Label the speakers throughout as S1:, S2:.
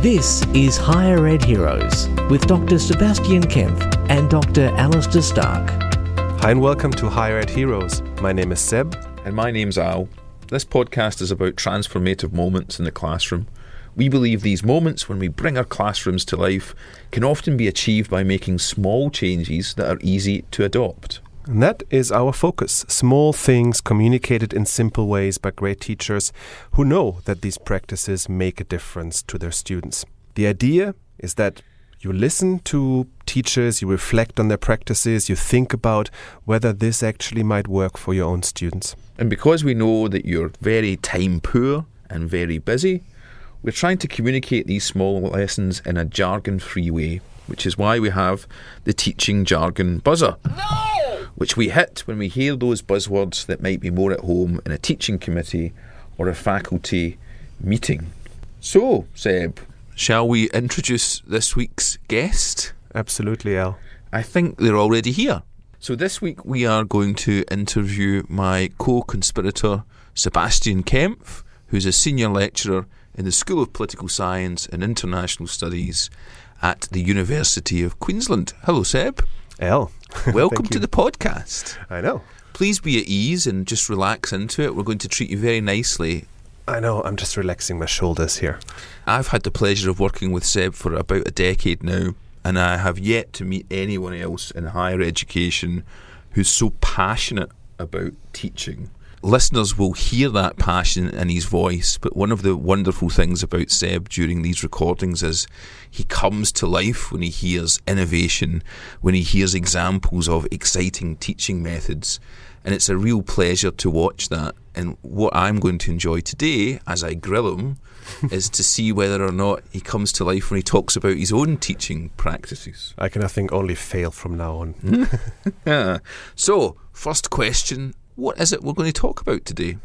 S1: This is Higher Ed Heroes with Dr. Sebastian Kaempf and Dr. Alastair Stark.
S2: Hi, and welcome to Higher Ed Heroes. My name is Seb.
S3: And my name's Al. This podcast is about transformative moments in the classroom. We believe these moments, when we bring our classrooms to life, can often be achieved by making small changes that are easy to adopt.
S2: And that is our focus small things communicated in simple ways by great teachers who know that these practices make a difference to their students. The idea is that you listen to teachers, you reflect on their practices, you think about whether this actually might work for your own students.
S3: And because we know that you're very time poor and very busy, we're trying to communicate these small lessons in a jargon free way, which is why we have the teaching jargon buzzer. No! Which we hit when we hear those buzzwords that might be more at home in a teaching committee or a faculty meeting. So, Seb, shall we introduce this week's guest?
S2: Absolutely, Al.
S3: I think they're already here. So, this week we are going to interview my co conspirator, Sebastian Kaempf, who's a senior lecturer in the School of Political Science and International Studies at the University of Queensland. Hello, Seb.
S2: Al.
S3: Welcome to the podcast.
S2: I know.
S3: Please be at ease and just relax into it. We're going to treat you very nicely.
S2: I know. I'm just relaxing my shoulders here.
S3: I've had the pleasure of working with Seb for about a decade now, and I have yet to meet anyone else in higher education who's so passionate about teaching listeners will hear that passion in his voice. But one of the wonderful things about Seb during these recordings is he comes to life when he hears innovation, when he hears examples of exciting teaching methods. And it's a real pleasure to watch that. And what I'm going to enjoy today as I grill him is to see whether or not he comes to life when he talks about his own teaching practices.
S2: I can, I think, only fail from now on. Hmm?
S3: yeah. So, first question what is it we're going to talk about today?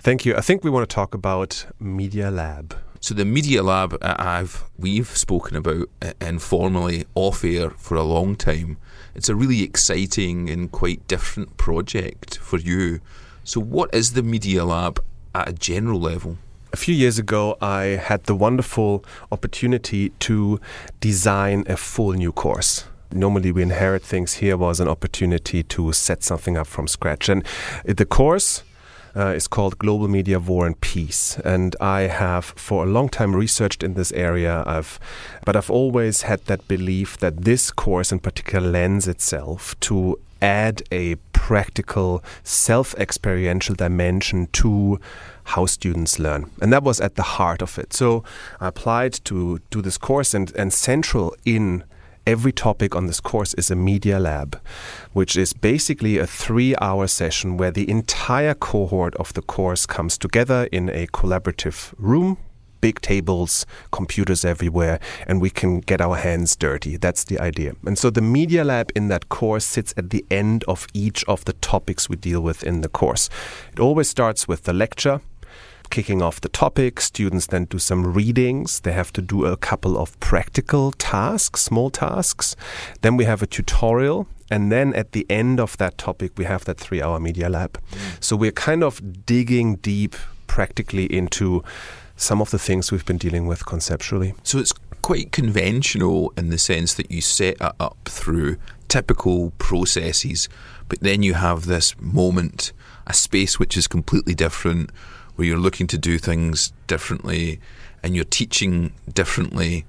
S2: Thank you. I think we want to talk about Media Lab.
S3: So the Media Lab uh, I've we've spoken about uh, informally off air for a long time. It's a really exciting and quite different project for you. So what is the Media Lab at a general level?
S2: A few years ago, I had the wonderful opportunity to design a full new course normally we inherit things. Here was an opportunity to set something up from scratch. And the course uh, is called Global Media War and Peace. And I have for a long time researched in this area. I've, but I've always had that belief that this course in particular lends itself to add a practical, self experiential dimension to how students learn. And that was at the heart of it. So I applied to do this course, and, and central in every topic on this course is a media lab, which is basically a three hour session where the entire cohort of the course comes together in a collaborative room. Big tables, computers everywhere, and we can get our hands dirty. That's the idea. And so the Media Lab in that course sits at the end of each of the topics we deal with in the course. It always starts with the lecture, kicking off the topic. Students then do some readings. They have to do a couple of practical tasks, small tasks. Then we have a tutorial. And then at the end of that topic, we have that three hour media lab. Mm. So we're kind of digging deep practically into some of the things we've been dealing with conceptually.
S3: So it's quite conventional in the sense that you set it up through typical processes, but then you have this moment, a space which is completely different where you're looking to do things differently and you're teaching differently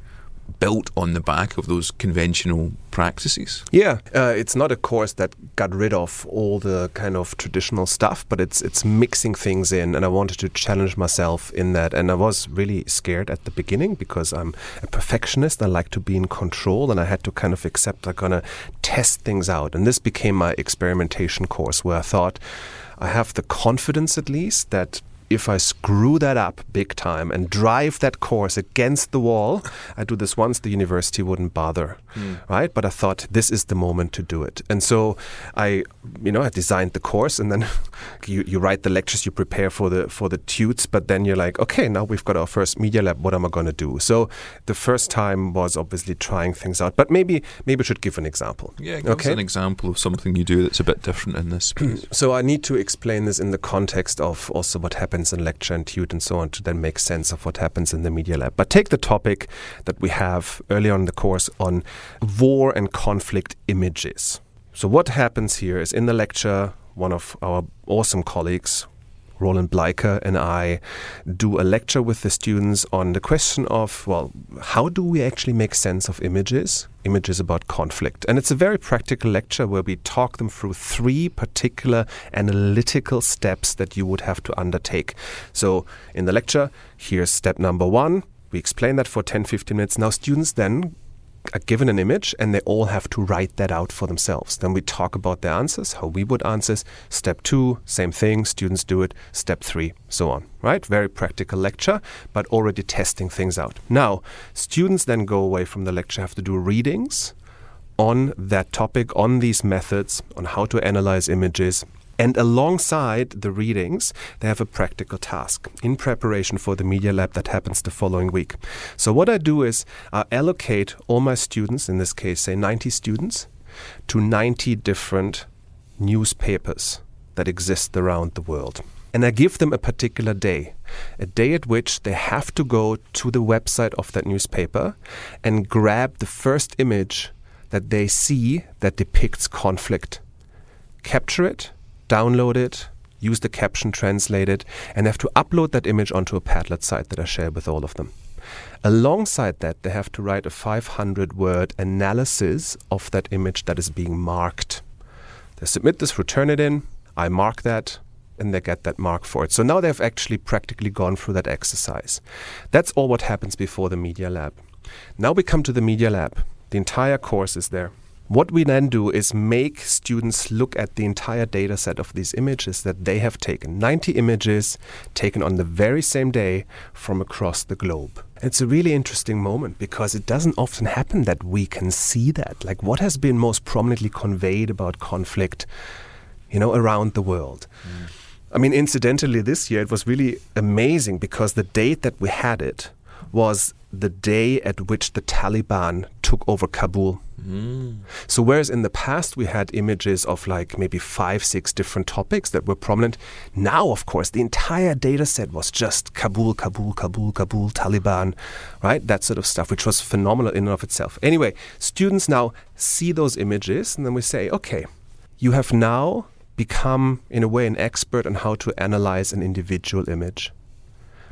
S3: built on the back of those conventional practices.
S2: Yeah, uh, it's not a course that got rid of all the kind of traditional stuff, but it's it's mixing things in, and I wanted to challenge myself in that. And I was really scared at the beginning because I'm a perfectionist. I like to be in control, and I had to kind of accept I'm gonna test things out. And this became my experimentation course, where I thought. I have the confidence, at least, that if I screw that up big time and drive that course against the wall, I do this once, the university wouldn't bother, mm. right? But I thought this is the moment to do it. And so I, you know, I designed the course and then you, you write the lectures, you prepare for the for the tutes, but then you're like, okay, now we've got our first media lab. What am I going to do? So the first time was obviously trying things out, but maybe maybe we should give an example.
S3: Yeah, give okay? an example of something you do that's a bit different in this space.
S2: so I need to explain this in the context of also what happened happens in lecture and tute and so on to then make sense of what happens in the media lab. But take the topic that we have early on in the course on war and conflict images. So, what happens here is in the lecture, one of our awesome colleagues, Roland Bleiker, and I do a lecture with the students on the question of, well, how do we actually make sense of images? Images about conflict. And it's a very practical lecture where we talk them through three particular analytical steps that you would have to undertake. So, in the lecture, here's step number one. We explain that for 10 15 minutes. Now, students then are given an image and they all have to write that out for themselves. Then we talk about their answers, how we would answer. Step two, same thing, students do it. Step three, so on. Right? Very practical lecture, but already testing things out. Now, students then go away from the lecture, have to do readings on that topic, on these methods, on how to analyze images, and alongside the readings, they have a practical task in preparation for the media lab that happens the following week. So, what I do is I allocate all my students, in this case, say 90 students, to 90 different newspapers that exist around the world. And I give them a particular day, a day at which they have to go to the website of that newspaper and grab the first image that they see that depicts conflict, capture it, download it, use the caption, translate it, and have to upload that image onto a Padlet site that I share with all of them. Alongside that, they have to write a 500 word analysis of that image that is being marked. They submit this, return it in, I mark that, and they get that mark for it. So now they've actually practically gone through that exercise. That's all what happens before the Media Lab. Now we come to the Media Lab. The entire course is there. What we then do is make students look at the entire data set of these images that they have taken 90 images taken on the very same day from across the globe. It's a really interesting moment because it doesn't often happen that we can see that. Like, what has been most prominently conveyed about conflict, you know, around the world? Mm. I mean, incidentally, this year it was really amazing because the date that we had it was the day at which the Taliban took over Kabul. Mm. So, whereas in the past we had images of like maybe five, six different topics that were prominent, now, of course, the entire data set was just Kabul, Kabul, Kabul, Kabul, Taliban, right? That sort of stuff, which was phenomenal in and of itself. Anyway, students now see those images and then we say, okay, you have now become, in a way, an expert on how to analyze an individual image.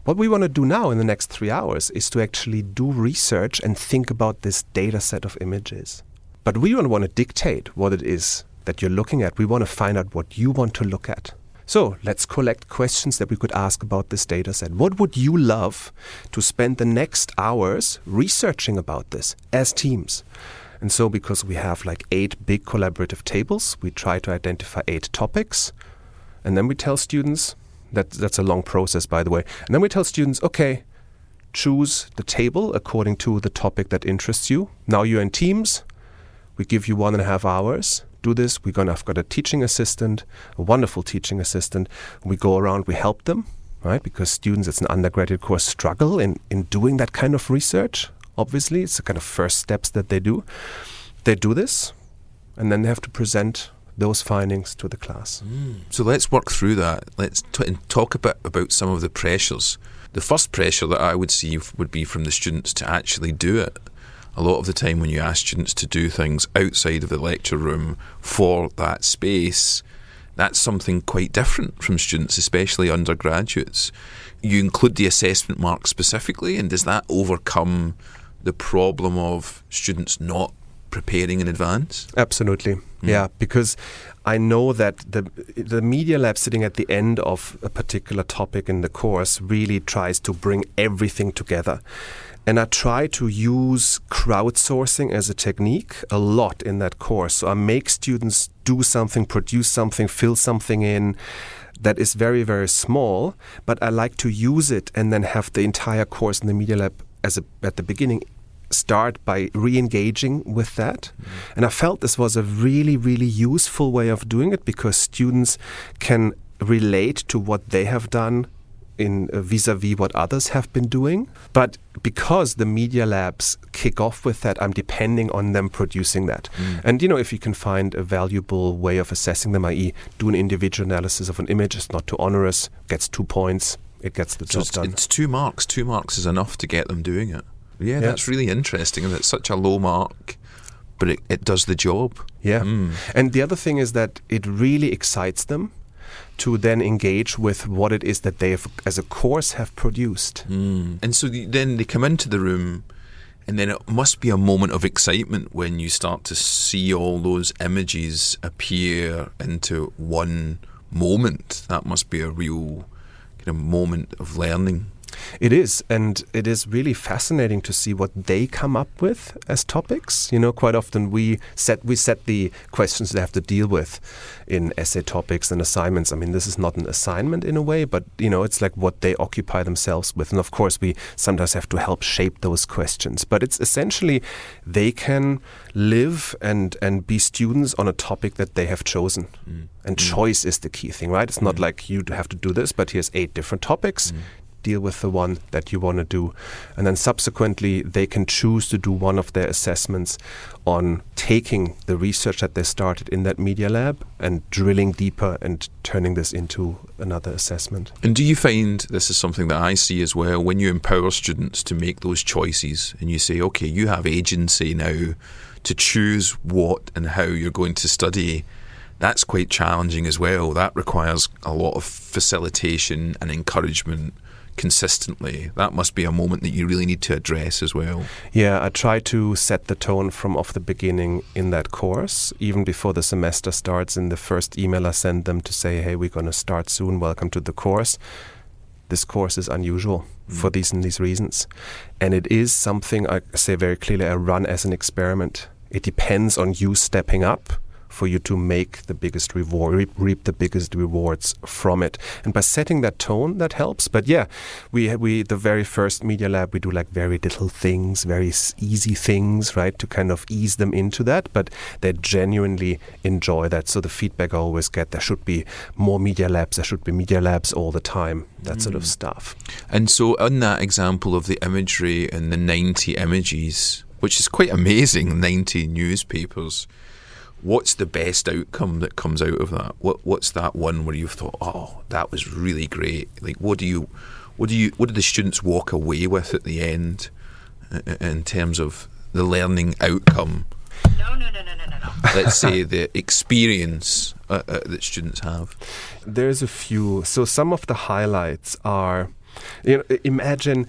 S2: What we want to do now in the next three hours is to actually do research and think about this data set of images. But we don't want to dictate what it is that you're looking at. We want to find out what you want to look at. So let's collect questions that we could ask about this data set. What would you love to spend the next hours researching about this as teams? And so, because we have like eight big collaborative tables, we try to identify eight topics. And then we tell students, that, that's a long process, by the way. And then we tell students, okay, choose the table according to the topic that interests you. Now you're in teams. We give you one and a half hours. Do this. We're gonna have got a teaching assistant, a wonderful teaching assistant. We go around. We help them, right? Because students, it's an undergraduate course, struggle in in doing that kind of research. Obviously, it's the kind of first steps that they do. They do this, and then they have to present those findings to the class.
S3: Mm. So let's work through that. Let's t- talk a bit about some of the pressures. The first pressure that I would see would be from the students to actually do it. A lot of the time, when you ask students to do things outside of the lecture room for that space, that's something quite different from students, especially undergraduates. You include the assessment mark specifically, and does that overcome the problem of students not preparing in advance?
S2: Absolutely. Mm. Yeah, because I know that the the media lab sitting at the end of a particular topic in the course really tries to bring everything together. And I try to use crowdsourcing as a technique a lot in that course. So I make students do something, produce something, fill something in that is very, very small, but I like to use it and then have the entire course in the Media Lab as a, at the beginning start by re engaging with that. Mm. And I felt this was a really, really useful way of doing it because students can relate to what they have done in uh, vis-a-vis what others have been doing. But because the media labs kick off with that, I'm depending on them producing that.
S3: Mm.
S2: And you know, if you can find a valuable way of assessing them, i.e., do an individual analysis of an image, it's not too onerous, gets two points, it gets the
S3: So
S2: job
S3: it's,
S2: done.
S3: it's two marks. Two marks is enough to get them doing it. Yeah,
S2: Yeah.
S3: that's really interesting. And it's such a low mark, but it, it does the job.
S2: Yeah.
S3: Mm.
S2: And the other thing is that it really excites them to then engage with what it is that they have, as a course have produced.
S3: Mm. And so the, then they come into the room, and then it must be a moment of excitement when you start to see all those images appear into one moment. That must be a real kind of moment of learning.
S2: It is, and it is really fascinating to see what they come up with as topics. You know, quite often we set we set the questions they have to deal with in essay topics and assignments. I mean, this is not an assignment in a way, but you know, it's like what they occupy themselves with. And of course, we sometimes have to help shape those questions. But it's essentially they can live and and be students on a topic that they have chosen. Mm. And mm. choice is the key thing, right? It's not mm. like you have to do this, but here's eight different topics deal with the one that you want to do. And then subsequently, they can choose to do one of their assessments on taking the research that they started in that media lab and drilling deeper and turning this into another assessment.
S3: And do you find this is something that I see as well when you empower students to make those choices and you say, okay, you have agency now to choose what and how you're going to study? That's quite challenging as well. That requires a lot of facilitation and encouragement consistently. That must be a moment that you really need to address as well.
S2: Yeah, I try to set the tone from off the beginning in that course, even before the semester starts. In the first email I send them to say, hey, we're going to start soon, welcome to the course. This course is unusual mm. for these and these reasons. And it is something I say very clearly I run as an experiment. It depends on you stepping up for you to make the biggest reward, reap, reap the biggest rewards from it. And by setting that tone, that helps. But yeah, we we the very first media lab we do like very little things, very easy things, right, to kind of ease them into that. But they genuinely enjoy that. So the feedback I always get, there should be more media labs. There should be media labs all the time. That sort of mm. stuff.
S3: And so, on that example of the imagery and the 90 images, which is quite amazing 90 newspapers, what's the best outcome that comes out of that? What What's that one where you've thought, oh, that was really great? Like, what do you, what do you, what do the students walk away with at the end in terms of the learning outcome?
S4: No, no, no, no, no, no, no.
S3: Let's say the experience uh, uh, that students have.
S2: There's a few. So some of the highlights are, you know, imagine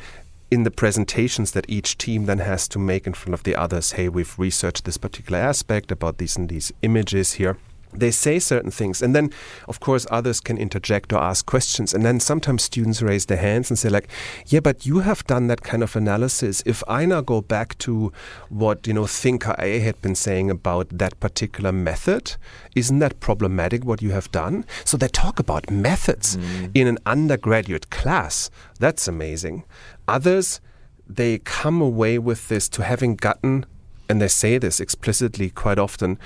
S2: in the presentations that each team then has to make in front of the others. Hey, we've researched this particular aspect about these and these images here. They say certain things, and then, of course, others can interject or ask questions. And then sometimes students raise their hands and say, like, "Yeah, but you have done that kind of analysis. If I now go back to what you know Thinker A had been saying about that particular method, isn't that problematic? What you have done?" So they talk about methods mm. in an undergraduate class. That's amazing. Others, they come away with this to having gotten, and they say this explicitly quite often,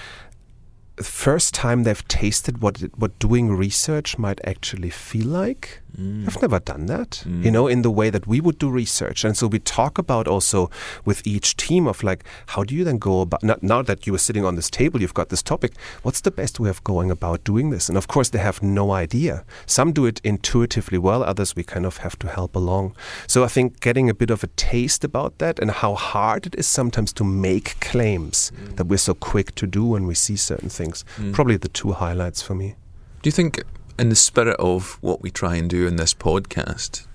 S2: first time they've tasted what what doing research might actually feel like. Mm. I've never done that, you know, in the way that we would do research. And so we talk about also with each team of like, how do you then go about, now, now that you are sitting on this table, you've got this topic, what's the best way of going about doing this? And of course, they have no idea. Some do it intuitively well, others we kind of have to help along. So I think getting a bit of a taste about that and how hard it is sometimes to make claims mm. that we're so quick to do when we see certain things. Mm. Probably the two highlights for me.
S3: Do you think, in the spirit of what we try and do in this podcast,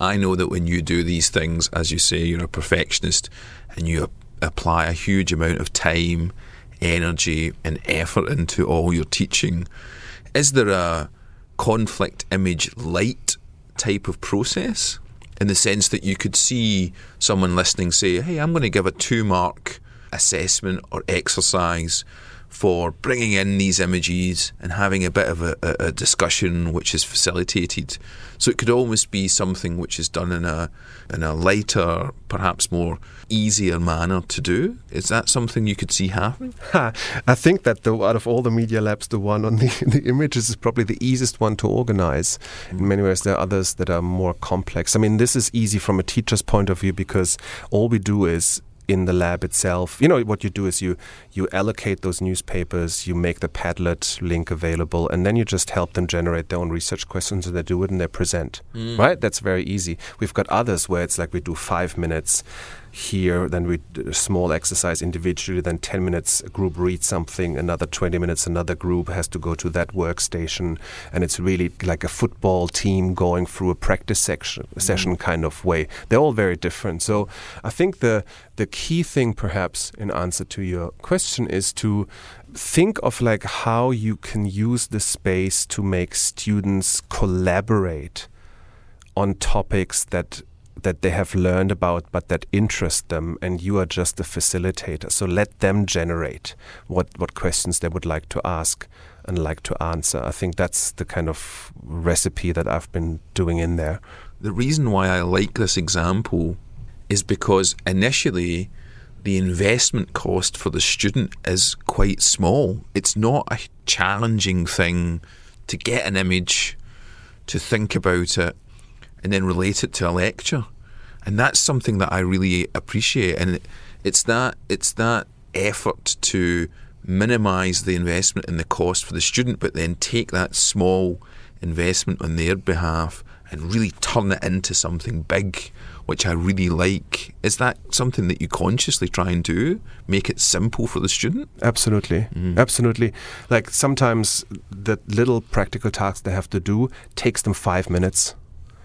S3: I know that when you do these things, as you say, you're a perfectionist and you apply a huge amount of time, energy, and effort into all your teaching. Is there a conflict image light type of process? In the sense that you could see someone listening say, Hey, I'm going to give a two mark assessment or exercise for bringing in these images and having a bit of a, a, discussion which is facilitated. So it could almost be something which is done in a in a lighter, perhaps more easier manner to do. Is that something you could see happening?
S2: I think that the, out of all the media labs, the one on the, the images is probably the easiest one to organize. Mm. In many ways, there are others that are more complex. I mean, this is easy from a teacher's point of view because all we do is in the lab itself. You know what you do is you you allocate those newspapers, you make the Padlet link available, and then you just help them generate their own research questions, and they do it and they present.
S3: Mm.
S2: Right? That's very easy. We've got others where it's like we do five minutes here, then we do a small exercise individually, then 10 minutes a group reads something, another 20 minutes another group has to go to that workstation, and it's really like a football team going through a practice section, mm-hmm. session kind of way. They're all very different. So I think the the key thing, perhaps, in answer to your question, is to think of like how you can use the space to make students collaborate on topics that that they have learned about but that interest them and you are just the facilitator. So let them generate what what questions they would like to ask and like to answer. I think that's the kind of recipe that i've been doing in there.
S3: The reason why I like this example is because initially the investment cost for the student is quite small. It's not a challenging thing to get an image, to think about it, and then relate it to a lecture. And that's something that I really appreciate. And it's that it's that effort to minimize the investment and the cost for the student, but then take that small investment on their behalf and really turn it into something big, which I really like. Is that something that you consciously try and do? Make it simple for the student?
S2: Absolutely. Mm. Absolutely. Like sometimes the little practical tasks they have to do takes them five minutes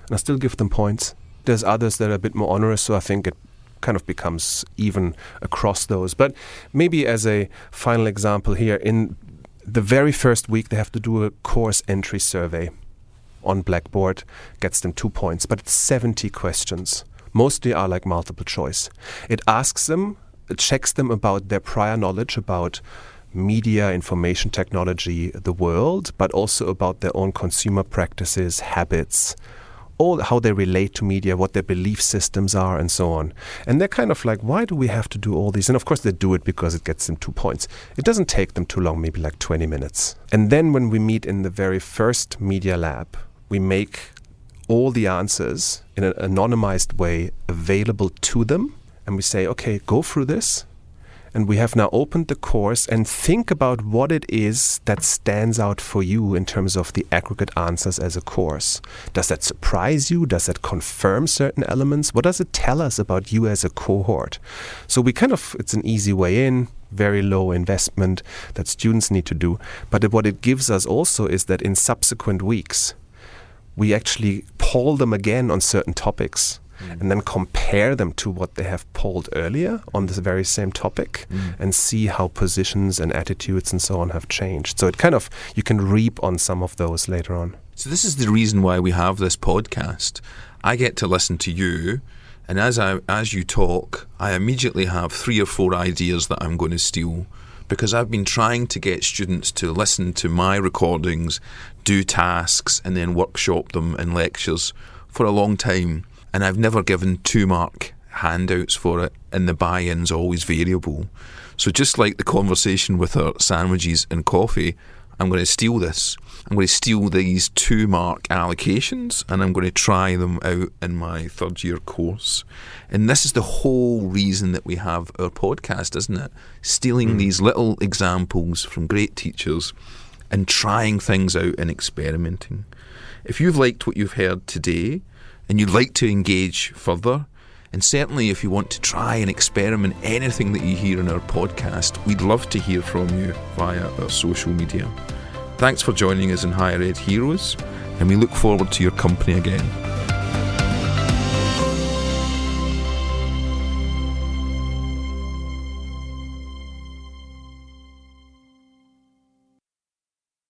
S2: and I still give them points. There's others that are a bit more onerous, so I think it kind of becomes even across those. But maybe as a final example here, in the very first week they have to do a course entry survey on Blackboard, gets them two points, but it's 70 questions. Mostly are like multiple choice. It asks them, it checks them about their prior knowledge about media, information technology, the world, but also about their own consumer practices, habits, all how they relate to media, what their belief systems are, and so on. And they're kind of like, why do we have to do all these? And of course, they do it because it gets them two points. It doesn't take them too long, maybe like 20 minutes. And then when we meet in the very first media lab, we make all the answers in an anonymized way available to them. And we say, okay, go through this. And we have now opened the course and think about what it is that stands out for you in terms of the aggregate answers as a course. Does that surprise you? Does that confirm certain elements? What does it tell us about you as a cohort? So we kind of, it's an easy way in, very low investment that students need to do. But what it gives us also is that in subsequent weeks, we actually poll them again on certain topics and then compare them to what they have polled earlier on this very same topic mm. and see how positions and attitudes and so on have changed. So it kind of, you can reap on some of those later on.
S3: So this is the reason why we have this podcast. I get to listen to you, and as I as you talk, I immediately have three or four ideas that I'm going to steal because I've been trying to get students to listen to my recordings, do tasks, and then workshop them in lectures for a long time. And I've never given two mark handouts for it, and the buy in's always variable. So, just like the conversation with our sandwiches and coffee, I'm going to steal this. I'm going to steal these two mark allocations and I'm going to try them out in my third year course. And this is the whole reason that we have our podcast, isn't it? Stealing hmm. these little examples from great teachers and trying things out and experimenting. If you've liked what you've heard today and you'd like to engage further, and certainly if you want to try and experiment anything that you hear in our podcast, we'd love to hear from you via our social media. Thanks for joining us in Higher Ed Heroes, and we look forward to your company again.